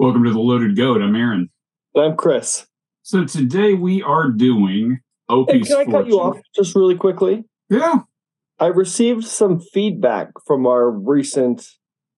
Welcome to the Loaded Goat. I'm Aaron. I'm Chris. So today we are doing Opie's Hey, can I cut you off just really quickly? Yeah. I received some feedback from our recent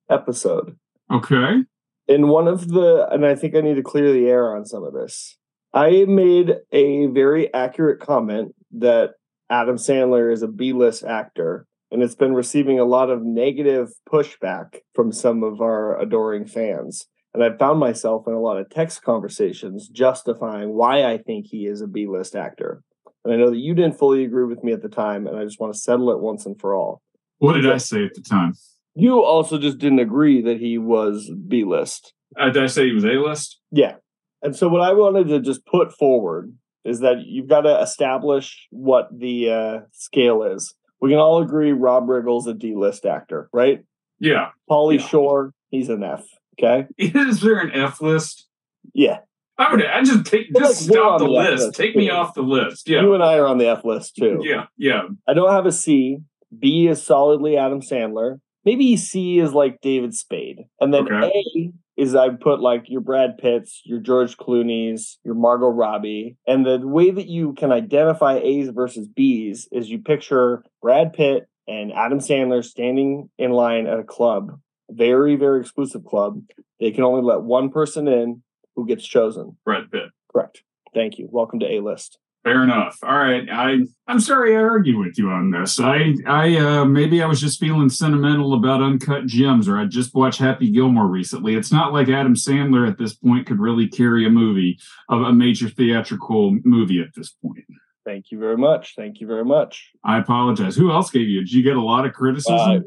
episode. Okay. In one of the, and I think I need to clear the air on some of this. I made a very accurate comment that Adam Sandler is a B list actor, and it's been receiving a lot of negative pushback from some of our adoring fans. And I've found myself in a lot of text conversations justifying why I think he is a B list actor. And I know that you didn't fully agree with me at the time, and I just want to settle it once and for all. What did I say at the time? You also just didn't agree that he was B list. Uh, did I say he was A list? Yeah. And so what I wanted to just put forward is that you've got to establish what the uh, scale is. We can all agree Rob Riggle's a D list actor, right? Yeah. Pauly Yeah. Shore, he's an F. Okay. Is there an F list? Yeah. I would. I just take just like, stop the the list. list, Take me off the list. Yeah. You and I are on the F list too. Yeah. Yeah. I don't have a C. B is solidly Adam Sandler. Maybe C is like David Spade. And then Okay. A is I put like your Brad Pitts, your George Clooney's, your Margot Robbie. And the way that you can identify A's versus B's is you picture Brad Pitt and Adam Sandler standing in line at a club, very, very exclusive club. They can only let one person in who gets chosen. Brad Pitt. Correct. Thank you. Welcome to A list. Fair enough. All right. I I'm sorry I argued with you on this. I I uh maybe I was just feeling sentimental about Uncut Gems or I just watched Happy Gilmore recently. It's not like Adam Sandler at this point could really carry a movie of a major theatrical movie at this point. Thank you very much. Thank you very much. I apologize. Who else gave you? Did you get a lot of criticism? Uh,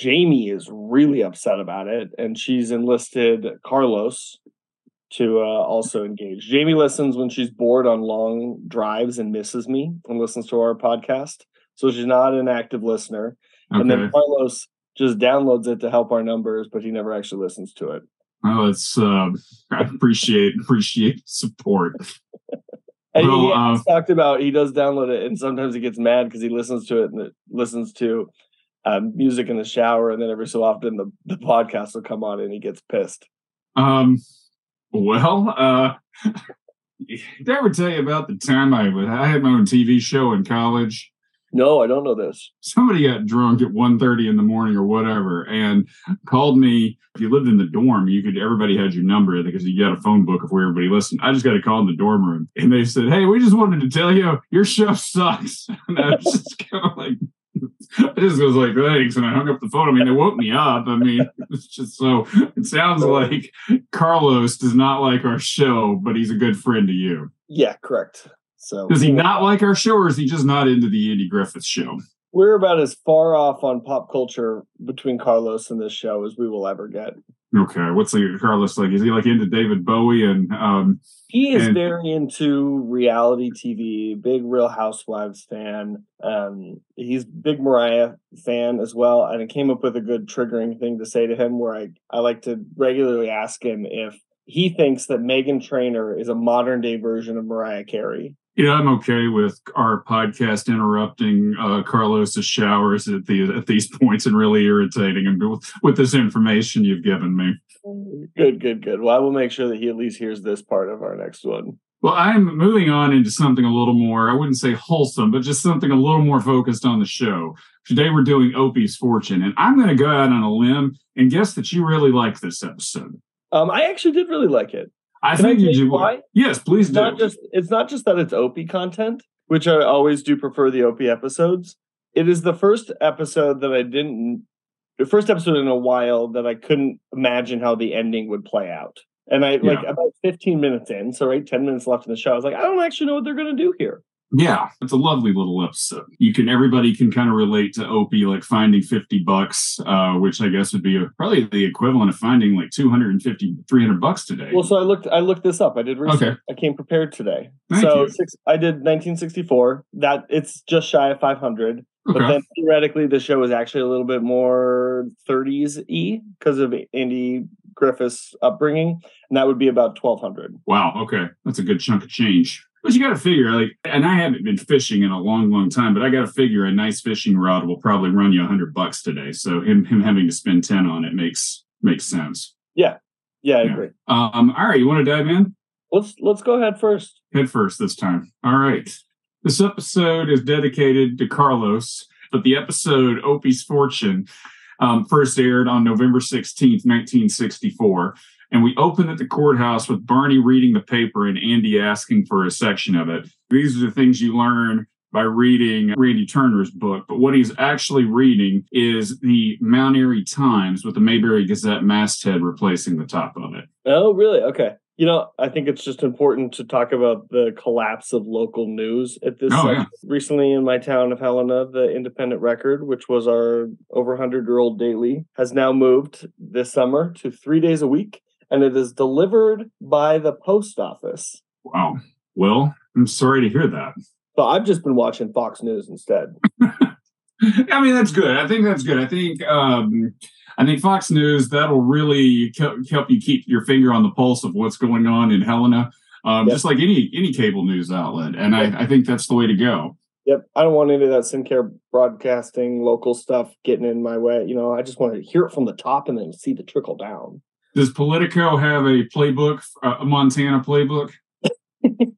Jamie is really upset about it, and she's enlisted Carlos to uh, also engage. Jamie listens when she's bored on long drives and misses me and listens to our podcast. So she's not an active listener. And then Carlos just downloads it to help our numbers, but he never actually listens to it. Oh, it's uh, I appreciate appreciate support. And Well, he uh, talked about he does download it, and sometimes he gets mad because he listens to it and it listens to um, music in the shower, and then every so often the, the podcast will come on and he gets pissed. Um, well, uh, did I ever tell you about the time I was, I had my own TV show in college? No, I don't know this. Somebody got drunk at 1.30 in the morning or whatever and called me. If you lived in the dorm, you could, everybody had your number because you got a phone book of where everybody listened. I just got a call in the dorm room and they said, Hey, we just wanted to tell you your show sucks. And I was just kind of like, I just was like, thanks. And I hung up the phone. I mean, they woke me up. I mean, it's just so, it sounds like Carlos does not like our show, but he's a good friend to you. Yeah, correct. So Does he not like our show or is he just not into the Andy Griffith show? We're about as far off on pop culture between Carlos and this show as we will ever get. Okay. What's like Carlos like? Is he like into David Bowie and, um, He is And- very into reality TV, big Real Housewives fan. Um, he's big Mariah fan as well. And I came up with a good triggering thing to say to him where I, I like to regularly ask him if he thinks that Meghan Trainor is a modern day version of Mariah Carey. Yeah, I'm okay with our podcast interrupting uh, Carlos's showers at the at these points and really irritating him with, with this information you've given me. Good, good, good. Well, I will make sure that he at least hears this part of our next one. Well, I'm moving on into something a little more, I wouldn't say wholesome, but just something a little more focused on the show. Today we're doing Opie's Fortune, and I'm going to go out on a limb and guess that you really like this episode. Um, I actually did really like it. I Can I think tell you would. why? Yes, please It's do. not just it's not just that it's Opie content, which I always do prefer the Opie episodes. It is the first episode that I didn't the first episode in a while that I couldn't imagine how the ending would play out. And I like about 15 minutes in, so right 10 minutes left in the show. I was like, I don't actually know what they're gonna do here. Yeah, it's a lovely little episode. You can everybody can kind of relate to Opie like finding 50 bucks, uh, which I guess would be a, probably the equivalent of finding like 250 300 bucks today. Well, so I looked I looked this up. I did research. Okay. I came prepared today. Thank so you. six I did 1964. That it's just shy of 500. But then theoretically, the show is actually a little bit more 30s e because of Andy Griffith's upbringing, and that would be about 1200. wow, okay. That's a good chunk of change. But you got to figure, like, and I haven't been fishing in a long, long time, but I got to figure a nice fishing rod will probably run you a hundred bucks today. So him him having to spend ten on it makes makes sense. Yeah. Yeah, I Yeah. agree. Um, all right, you want to dive in? Let's let's go ahead first. Head first this time. All right. This episode is dedicated to Carlos, but the episode Opie's Fortune um, first aired on November 16th, 1964. And we open at the courthouse with Barney reading the paper and Andy asking for a section of it. These are the things you learn by reading Randy Turner's book. But what he's actually reading is the Mount Airy Times with the Mayberry Gazette masthead replacing the top of it. Oh, really? Okay. You know, I think it's just important to talk about the collapse of local news at this. Oh, yeah. Recently, in my town of Helena, the Independent Record, which was our over 100 year old daily, has now moved this summer to three days a week, and it is delivered by the post office. Wow. Well, I'm sorry to hear that. So I've just been watching Fox News instead. I mean, that's good. I think that's good. I think um, I think Fox News that'll really help you keep your finger on the pulse of what's going on in Helena, um, Yep. just like any any cable news outlet. And I, I think that's the way to go. Yep. I don't want any of that Sinclair broadcasting local stuff getting in my way. You know, I just want to hear it from the top and then see the trickle down. Does Politico have a playbook, uh, a Montana playbook?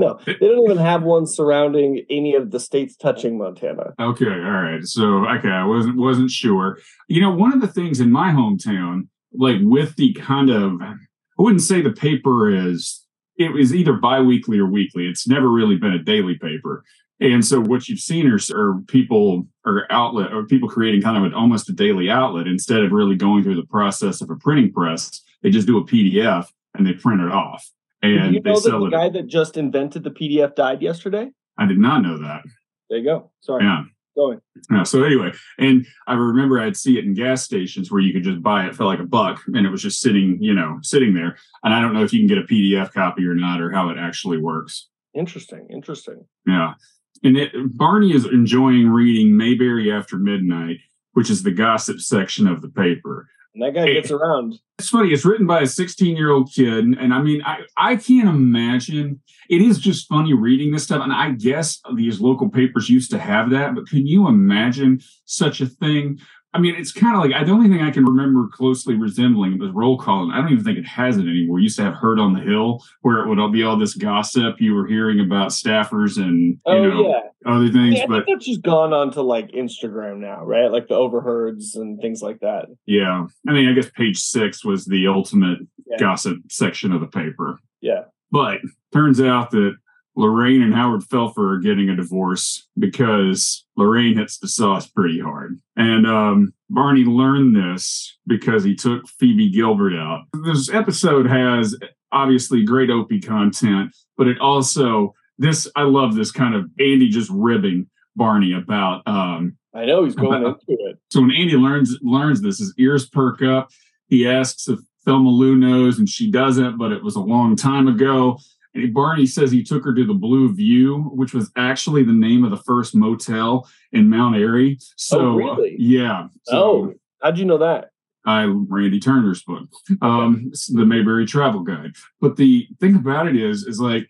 No, they don't even have one surrounding any of the states touching Montana. Okay, all right. So okay, I wasn't wasn't sure. You know, one of the things in my hometown, like with the kind of, I wouldn't say the paper is. It was either biweekly or weekly. It's never really been a daily paper. And so what you've seen are, are people or outlet or people creating kind of an, almost a daily outlet instead of really going through the process of a printing press. They just do a PDF and they print it off and you they know that sell the it. guy that just invented the PDF died yesterday? I did not know that. There you go. Sorry. Yeah. Going. Yeah, so anyway, and I remember I'd see it in gas stations where you could just buy it for like a buck and it was just sitting, you know, sitting there. And I don't know if you can get a PDF copy or not or how it actually works. Interesting. Interesting. Yeah. And it, Barney is enjoying reading Mayberry After Midnight, which is the gossip section of the paper. And that guy gets around. It's funny. It's written by a 16 year old kid. And I mean, I, I can't imagine. It is just funny reading this stuff. And I guess these local papers used to have that. But can you imagine such a thing? I mean, it's kind of like I the only thing I can remember closely resembling was roll call. And I don't even think it has it anymore. We used to have Heard on the Hill, where it would all be all this gossip you were hearing about staffers and you Oh know yeah. other things. I but think that's just gone on to like Instagram now, right? Like the overheards and things like that. yeah, I mean, I guess page six was the ultimate Yeah. gossip section of the paper. Yeah. But turns out that Lorraine and Howard Felfer are getting a divorce because Lorraine hits the sauce pretty hard. And um, Barney learned this because he took Phoebe Gilbert out. This episode has obviously great Opie content, but it also, this, I love this kind of Andy just ribbing Barney about um, I know he's going into it. so when Andy learns learns this, his ears perk up. He asks if Thelma Lou knows, and she doesn't, but it was a long time ago. And Barney says he took her to the Blue View, which was actually the name of the first motel in Mount Airy. So Oh, really? yeah. So oh, how'd you know that? I Randy Turner's book, um, the Mayberry Travel Guide. But the thing about it is, is like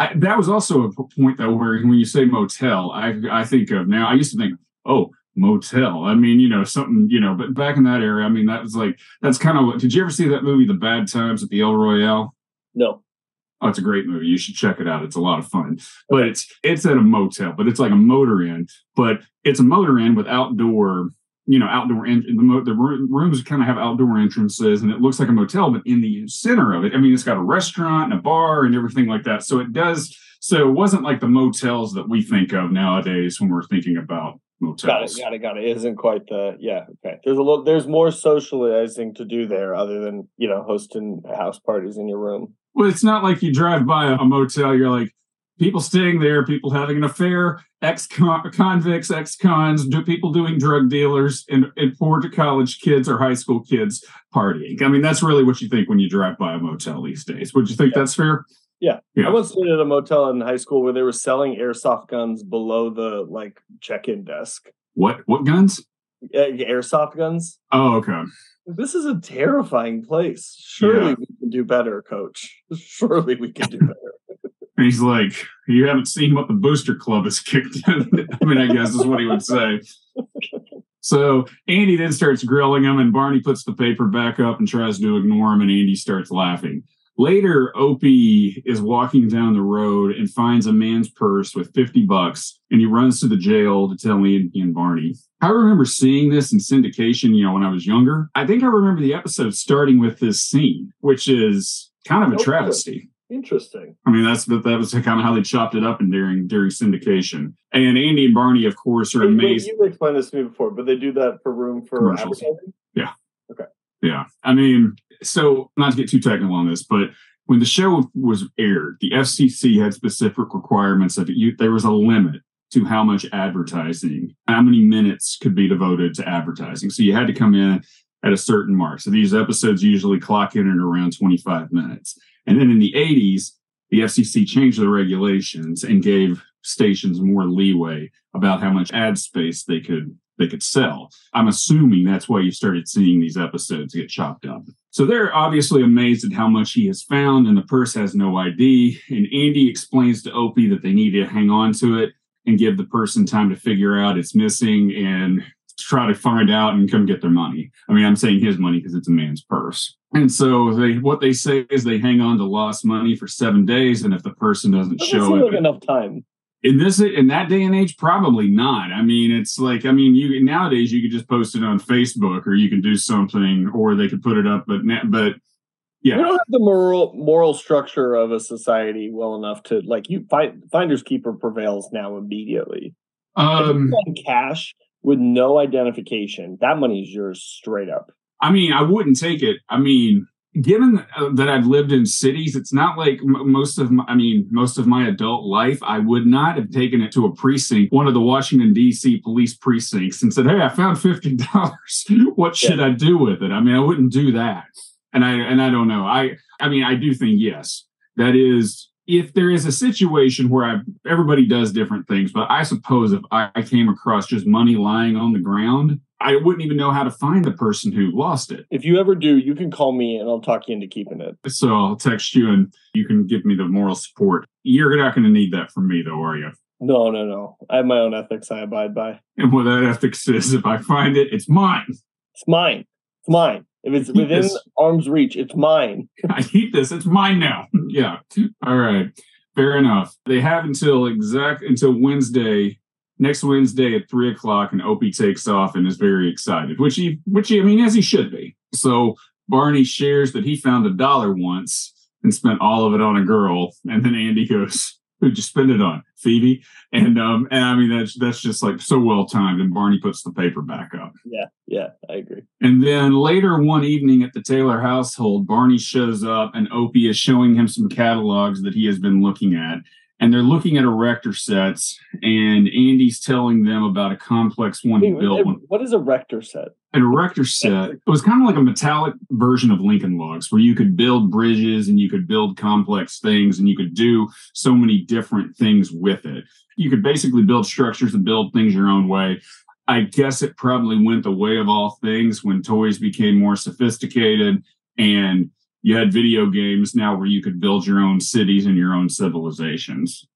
I, that was also a point though where when you say motel, I I think of now. I used to think, oh, motel. I mean, you know, something, you know. But back in that era, I mean, that was like that's kind of what. Did you ever see that movie, The Bad Times at the El Royale? No. Oh, it's a great movie. You should check it out. It's a lot of fun. But it's it's at a motel, but it's like a motor inn, but it's a motor inn with outdoor, you know, outdoor en- the mo- the rooms kind of have outdoor entrances, and it looks like a motel. But in the center of it, I mean, it's got a restaurant and a bar and everything like that. So it does. So it wasn't like the motels that we think of nowadays when we're thinking about motels. Got it, got it, got it. It isn't quite the yeah, okay. There's a little there's more socializing to do there other than, you know, hosting house parties in your room. Well, it's not like you drive by a motel, you're like, people staying there, people having an affair, ex convicts, ex cons, do people doing drug dealers, and, and poor to college kids or high school kids partying. I mean, that's really what you think when you drive by a motel these days. Would you think Yeah. that's fair? Yeah. Yeah. I once stayed at a motel in high school where they were selling airsoft guns below the like check-in desk. What what guns? Airsoft guns. Oh, okay. This is a terrifying place. Surely Yeah. we can do better, coach. Surely we can do better. He's like, you haven't seen what the booster club has kicked in. I mean, I guess is what he would say. So Andy then starts grilling him, and Barney puts the paper back up and tries to ignore him, and Andy starts laughing. Later, Opie is walking down the road and finds a man's purse with 50 bucks, and he runs to the jail to tell Andy and Barney. I remember seeing this in syndication, you know, when I was younger. I think I remember the episode starting with this scene, which is kind of a travesty. Interesting. I mean, that's that, was kind of how they chopped it up in during during syndication. And Andy and Barney, of course, are amazed. You've explained this to me before, but they do that for room for advertising. Yeah. I mean, so not to get too technical on this, but when the show was aired, the FCC had specific requirements that you, there was a limit to how much advertising, how many minutes could be devoted to advertising. So you had to come in at a certain mark. So these episodes usually clock in at around 25 minutes. And then in the 80s, the FCC changed the regulations and gave stations more leeway about how much ad space they could they could sell. I'm assuming that's why you started seeing these episodes get chopped up. So they're obviously amazed at how much he has found, and the purse has no ID. And Andy explains to Opie that they need to hang on to it and give the person time to figure out it's missing and try to find out and come get their money. I mean, I'm saying his money because it's a man's purse. And so they what they say is they hang on to lost money for seven days, and if the person doesn't Doesn't show it, like enough time. In this in that day and age probably not i mean it's like i mean you nowadays you could just post it on facebook or you can do something or they could put it up but but We don't have the moral moral structure of a society well enough to like you find finders keeper prevails now immediately. Um cash with no identification, that money is yours straight up. i mean i wouldn't take it i mean given uh, that i've lived in cities it's not like most of my i mean most of my adult life i would not have taken it to a precinct one of the washington dc police precincts and said hey i found $50 what should i do with it? I mean i wouldn't do that. And i and i don't know. I i mean i do think yes. That is if there is a situation where I, everybody does different things but i suppose if I, I came across just money lying on the ground i wouldn't even know how to find the person who lost it If you ever do, you can call me and I'll talk you into keeping it. so i'll text you and you can give me the moral support you're not going to need that from me though are you No, no, no. I have my own ethics I abide by. and what that ethics is if i find it it's mine It's mine. It's mine. If it's within Yes. arm's reach, it's mine. I eat this. It's mine now. yeah. All right. Fair enough. They have until exact until Wednesday, next Wednesday at three o'clock, and Opie takes off and is very excited, which he, which he, I mean, as he should be. So Barney shares that he found a dollar once and spent all of it on a girl, and then Andy goes, "Who'd you spend it on?" Phoebe. And um, and I mean that's that's just like so well timed. And Barney puts the paper back up. Yeah, yeah, I agree. And then later one evening at the Taylor household, Barney shows up and Opie is showing him some catalogs that he has been looking at. And they're looking at erector sets, and Andy's telling them about a complex one he built. What is a rector set? An erector set. It was kind of like a metallic version of Lincoln Logs, where you could build bridges and you could build complex things and you could do so many different things with it. You could basically build structures and build things your own way. I guess it probably went the way of all things when toys became more sophisticated and you had video games now where you could build your own cities and your own civilizations.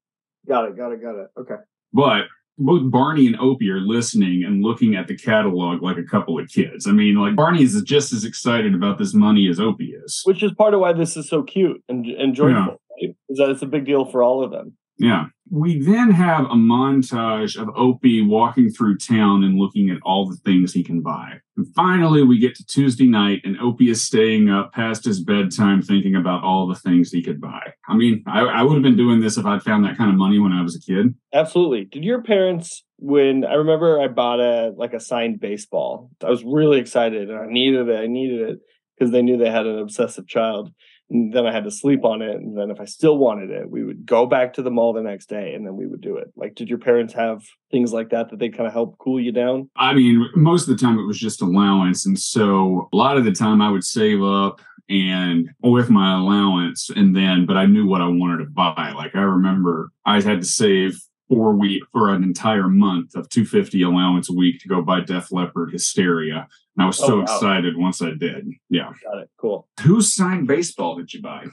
Got it, got it, got it. Okay. But both Barney and Opie are listening and looking at the catalog like a couple of kids. I mean, like Barney is just as excited about this money as Opie is. Which is part of why this is so cute and, and joyful, right? Is that it's a big deal for all of them. Yeah. We then have a montage of Opie walking through town and looking at all the things he can buy. And finally, we get to Tuesday night, and Opie is staying up past his bedtime thinking about all the things he could buy. I mean, I, I would have been doing this if I'd found that kind of money when I was a kid. Absolutely. Did your parents when I remember I bought a like a signed baseball. I was really excited and I needed it. I needed it because they knew they had an obsessive child. And then I had to sleep on it. And then if I still wanted it, we would go back to the mall the next day and then we would do it. Like, did your parents have things like that that they kind of help cool you down? I mean, most of the time it was just allowance. And so a lot of the time I would save up and with my allowance and then, but I knew what I wanted to buy. Like I remember I had to save four week for an entire month of 250 allowance a week to go buy Def Leppard Hysteria. I was so Oh, wow. excited once I did. Yeah. Got it. Cool. Whose signed baseball did you buy?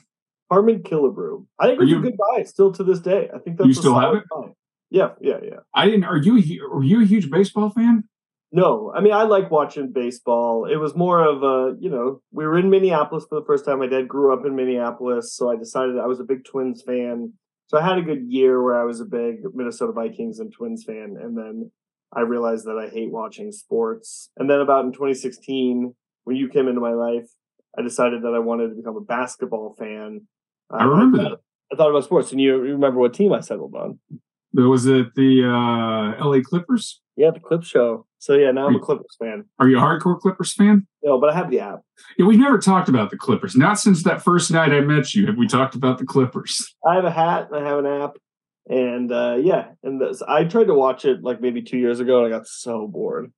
Harmon Killebrew. I think it's you- a good buy still to this day. I think that's You a still have it? buy. Yeah, yeah, yeah. I didn't. Are you are you a huge baseball fan? No, I mean I like watching baseball. It was more of a, you know, we were in Minneapolis for the first time. My dad grew up in Minneapolis, so I decided I was a big Twins fan. So I had a good year where I was a big Minnesota Vikings and Twins fan, and then I realized that I hate watching sports. And then about in 2016, when you came into my life, I decided that I wanted to become a basketball fan. I remember I that. I thought about sports, and you remember what team I settled on? Was it the uh, LA Clippers? Yeah, the Clip Show. So yeah, now I'm a Clippers fan. Are you a hardcore Clippers fan? No, but I have the app. Yeah, we've never talked about the Clippers. Not since that first night I met you have we talked about the Clippers. I have a hat and I have an app, and uh, yeah, and this, I tried to watch it like maybe two years ago, and I got so bored.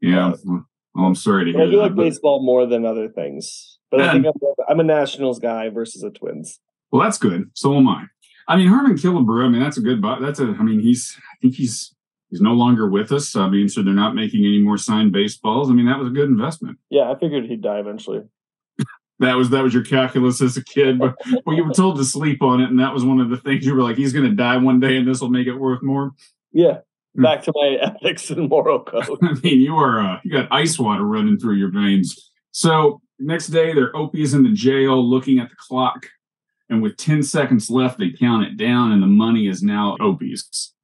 Yeah. Well, I'm sorry to But I hear do that. like but- baseball more than other things, but I think I'm, I'm a Nationals guy versus a Twins. Well, that's good. So am I. I mean, Herman Killebrew. I mean, that's a good. That's a. I mean, he's. I think he's. He's no longer with us. I mean, so they're not making any more signed baseballs. I mean, that was a good investment. Yeah, I figured he'd die eventually. That was that was your calculus as a kid, but well, you were told to sleep on it, and that was one of the things you were like, he's going to die one day, and this will make it worth more. Yeah, Hmm. back to my ethics and moral code. I mean, you are uh, you got ice water running through your veins. So next day, they're Opie's in the jail, looking at the clock, and with ten seconds left, they count it down, and the money is now Opie's.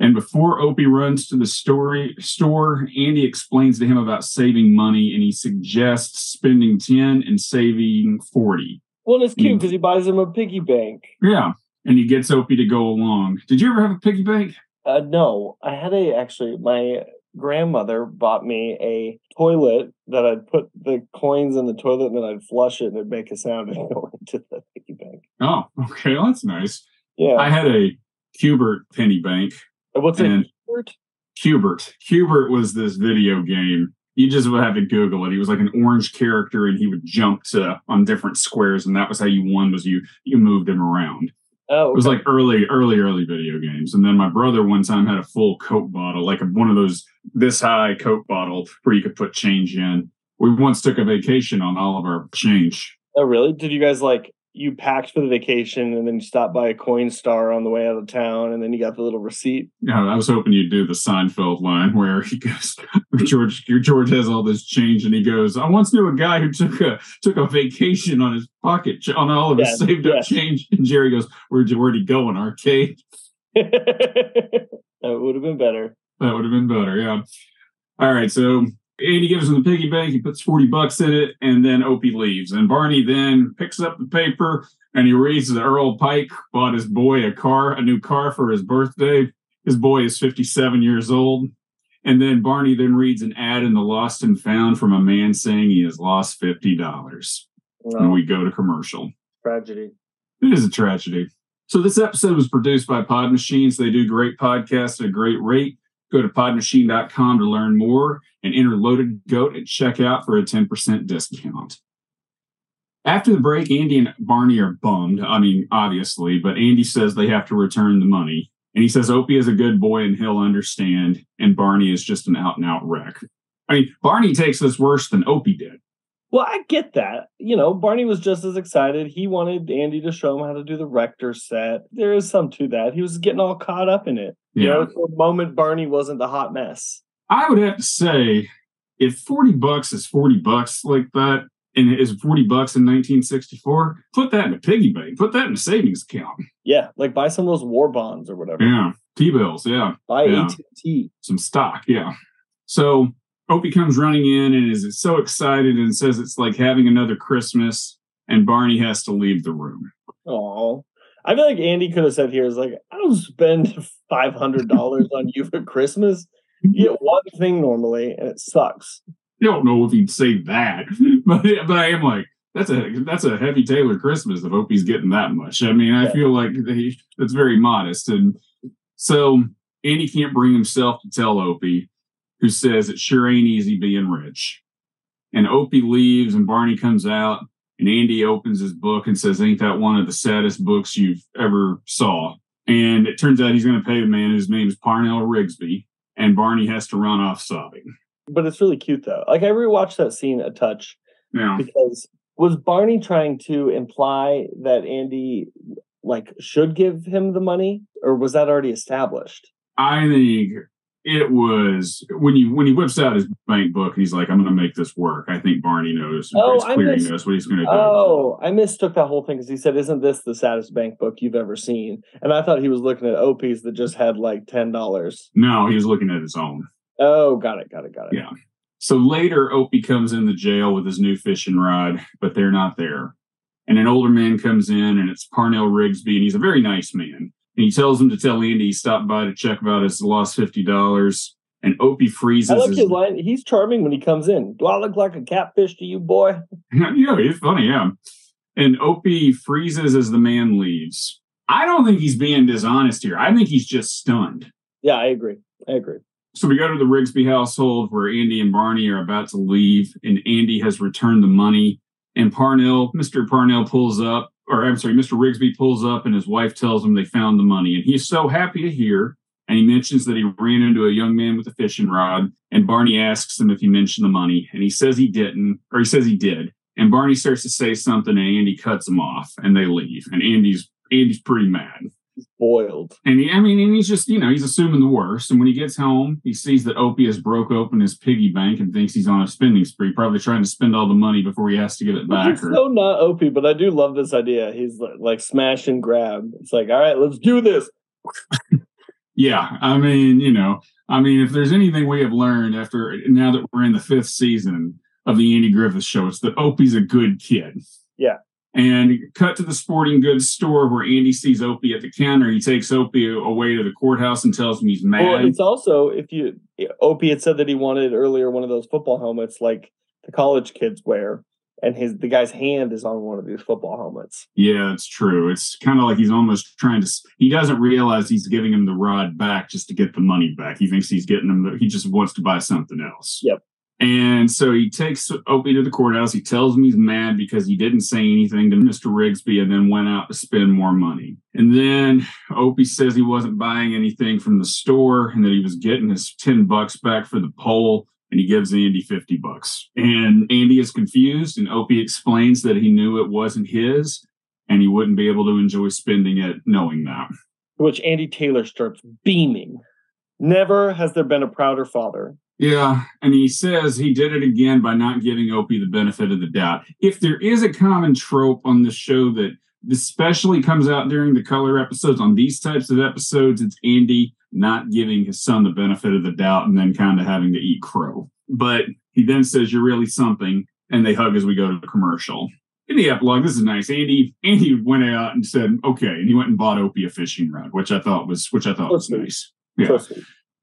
And before Opie runs to the story store, Andy explains to him about saving money, and he suggests spending ten and saving forty. Well, and it's cute because he buys him a piggy bank. Yeah, and he gets Opie to go along. Did you ever have a piggy bank? Uh, no, I had a actually. My grandmother bought me a toilet that I'd put the coins in the toilet and then I'd flush it and it'd make a sound and go into the piggy bank. Oh, okay, well, that's nice. Yeah. I had a Q*bert penny bank. Uh, and What's and- it? Hubert? Q*bert. Q*bert was this video game. You just would have to Google it. He was like an orange character, and he would jump to on different squares, and that was how you won. Was you you moved him around. Oh, It was like early, early, early video games. And then my brother one time had a full Coke bottle, like one of those this high Coke bottle where you could put change in. We once took a vacation on all of our change. oh, really? Did you guys like you packed for the vacation and then you stopped by a Coinstar on the way out of town and then you got the little receipt? Yeah, I was hoping you'd do the Seinfeld line where he goes, George, George has all this change, and he goes, "I once knew a guy who took a took a vacation on his pocket on all of his Yeah, saved yeah. up change." And Jerry goes, "Where'd you, where'd he go? An arcade? that would have been better. That would have been better." Yeah. All right, so Andy gives him the piggy bank. He puts forty bucks in it, and then Opie leaves. And Barney then picks up the paper and he reads that Earl Pike bought his boy a car, a new car for his birthday. His boy is fifty-seven years old. And then Barney then reads an ad in the Lost and Found from a man saying he has lost fifty dollars. And we go to commercial. tragedy. It is a tragedy. So this episode was produced by Pod Machines. They do great podcasts at a great rate. Go to podmachine.com to learn more and enter loaded goat at checkout for a 10% discount. After the break, Andy and Barney are bummed. I mean, obviously, but Andy says they have to return the money. And he says Opie is a good boy and he'll understand. And Barney is just an out and out wreck. I mean, Barney takes this worse than Opie did. Well, I get that. You know, Barney was just as excited. He wanted Andy to show him how to do the Rector set. There is some to that. He was getting all caught up in it. You know, for a moment, Barney wasn't the hot mess. I would have to say, if 40 bucks is 40 bucks like that, and it is 40 bucks in 1964, put that in a piggy bank, put that in a savings account. Yeah, like buy some of those war bonds or whatever. Yeah. T bills. Yeah. Buy Yeah. AT&T. Some stock. Yeah. So Opie comes running in and is so excited and says it's like having another Christmas, and Barney has to leave the room. Oh, I feel like Andy could have said here is like, I don't spend five hundred dollars on you for Christmas. You get one thing normally, and it sucks. I don't know if he'd say that, but but I am like that's a that's a heavy Taylor Christmas if Opie's getting that much. I mean, I Yeah. feel like he, that's very modest, and so Andy can't bring himself to tell Opie, who says it sure ain't easy being rich. And Opie leaves, and Barney comes out, and Andy opens his book and says, "Ain't that one of the saddest books you've ever saw?" And it turns out he's going to pay the man whose name is Parnell Rigsby, and Barney has to run off sobbing. But it's really cute though. Like I rewatched that scene a touch Yeah. because was Barney trying to imply that Andy like should give him the money, or was that already established? I think it was when you when he whips out his bank book and he's like, "I'm going to make this work." I think Barney knows. Oh, it's I clear missed- he knows what he's going to do. Oh, I mistook that whole thing because he said, "Isn't this the saddest bank book you've ever seen?" And I thought he was looking at Opie's that just had like ten dollars. No, he was looking at his own. Oh, got it, got it, got it. Yeah. So later, Opie comes in the jail with his new fishing rod, but they're not there. And an older man comes in, and it's Parnell Rigsby, and he's a very nice man. And he tells him to tell Andy he stopped by to check about his lost fifty dollars. And Opie freezes. I like his- his line. He's charming when he comes in. Do I look like a catfish to you, boy? yeah, he's funny, yeah. And Opie freezes as the man leaves. I don't think he's being dishonest here. I think he's just stunned. Yeah, I agree. I agree. So we go to the Rigsby household where Andy and Barney are about to leave, and Andy has returned the money. And Parnell, Mr. Parnell pulls up, or I'm sorry, Mr. Rigsby pulls up, and his wife tells him they found the money. And he's so happy to hear. And he mentions that he ran into a young man with a fishing rod. And Barney asks him if he mentioned the money. And he says he didn't, or he says he did. And Barney starts to say something, and Andy cuts him off, and they leave. And Andy's Andy's pretty mad. He's boiled. And he, I mean, and he's just, you know, he's assuming the worst. And when he gets home, he sees that Opie has broke open his piggy bank and thinks he's on a spending spree, probably trying to spend all the money before he has to give it back. Or, so not Opie, but I do love this idea. He's like, like smash and grab. It's like, all right, let's do this. yeah, I mean, you know, I mean, if there's anything we have learned after now that we're in the fifth season of the Andy Griffith show, it's that Opie's a good kid. Yeah. And cut to the sporting goods store where Andy sees Opie at the counter. He takes Opie away to the courthouse and tells him he's mad. Well, it's also if you Opie had said that he wanted earlier one of those football helmets like the college kids wear, and his the guy's hand is on one of these football helmets. Yeah, it's true. It's kind of like he's almost trying to. He doesn't realize he's giving him the rod back just to get the money back. He thinks he's getting him. He just wants to buy something else. Yep. And so he takes Opie to the courthouse. He tells him he's mad because he didn't say anything to Mr. Rigsby and then went out to spend more money. And then Opie says he wasn't buying anything from the store and that he was getting his 10 bucks back for the pole and he gives Andy 50 bucks. And Andy is confused, and Opie explains that he knew it wasn't his and he wouldn't be able to enjoy spending it knowing that. Which Andy Taylor starts beaming. Never has there been a prouder father. Yeah, and he says he did it again by not giving Opie the benefit of the doubt. If there is a common trope on the show that especially comes out during the color episodes, on these types of episodes, it's Andy not giving his son the benefit of the doubt and then kind of having to eat crow. But he then says, You're really something, and they hug as we go to the commercial. In the epilogue, this is nice. Andy Andy went out and said, Okay, and he went and bought Opie a fishing rod, which I thought was which I thought was nice. Yeah.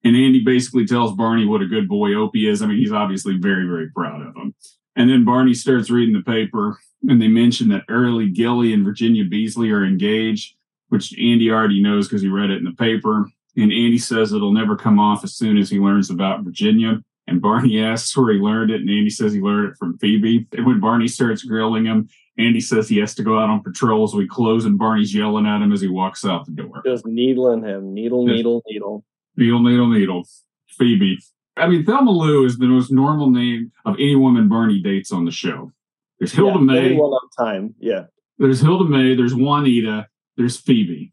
And Andy basically tells Barney what a good boy Opie is. I mean, he's obviously very, very proud of him. And then Barney starts reading the paper, and they mention that Early Gilly and Virginia Beasley are engaged, which Andy already knows because he read it in the paper. And Andy says it'll never come off as soon as he learns about Virginia. And Barney asks where he learned it, and Andy says he learned it from Phoebe. And when Barney starts grilling him, Andy says he has to go out on patrol, so he closes, and Barney's yelling at him as he walks out the door. Just needling him. Needle, needle, needle. Needle, needle, needle. Phoebe. I mean, Thelma Lou is the most normal name of any woman Barney dates on the show. There's Hilda yeah, May, everyone on time. Yeah. there's Hilda May, there's Juanita, there's Phoebe,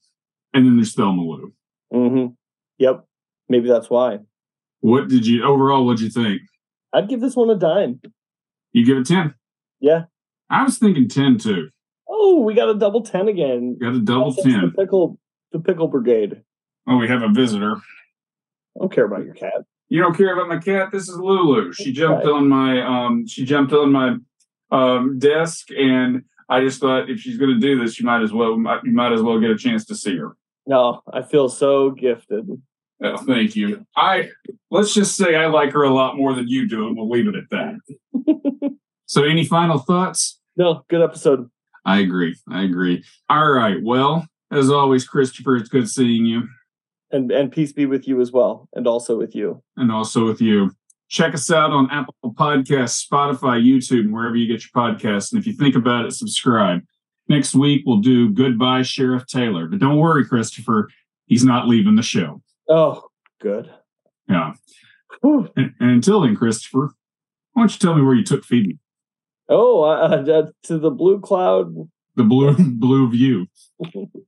and then there's Thelma Lou. Mm-hmm. Yep. Maybe that's why. What did you overall? What'd you think? I'd give this one a dime. You give it ten? Yeah. I was thinking ten too. Oh, we got a double ten again. Got a double That's The ten. pickle, the pickle brigade. Oh, we have a visitor. I don't care about your cat. You don't care about my cat? This is Lulu. She jumped Right. on my um. She jumped on my um desk, and I just thought if she's going to do this, you might as well you might as well get a chance to see her. No, I feel so gifted. Oh, thank you. I let's just say I like her a lot more than you do, and we'll leave it at that. so, any final thoughts? No, good episode. I agree. I agree. All right. Well, as always, Christopher, it's good seeing you, And and peace be with you as well, and also with you. and also with you. Check us out on Apple Podcasts, Spotify, YouTube, and wherever you get your podcasts. And if you think about it, subscribe. Next week we'll do Goodbye Sheriff Taylor, but don't worry, Christopher, he's not leaving the show. Oh, good. Yeah. And, and until then, Christopher, why don't you tell me where you took Phoebe? Oh, uh, uh, to the blue cloud. The blue blue view.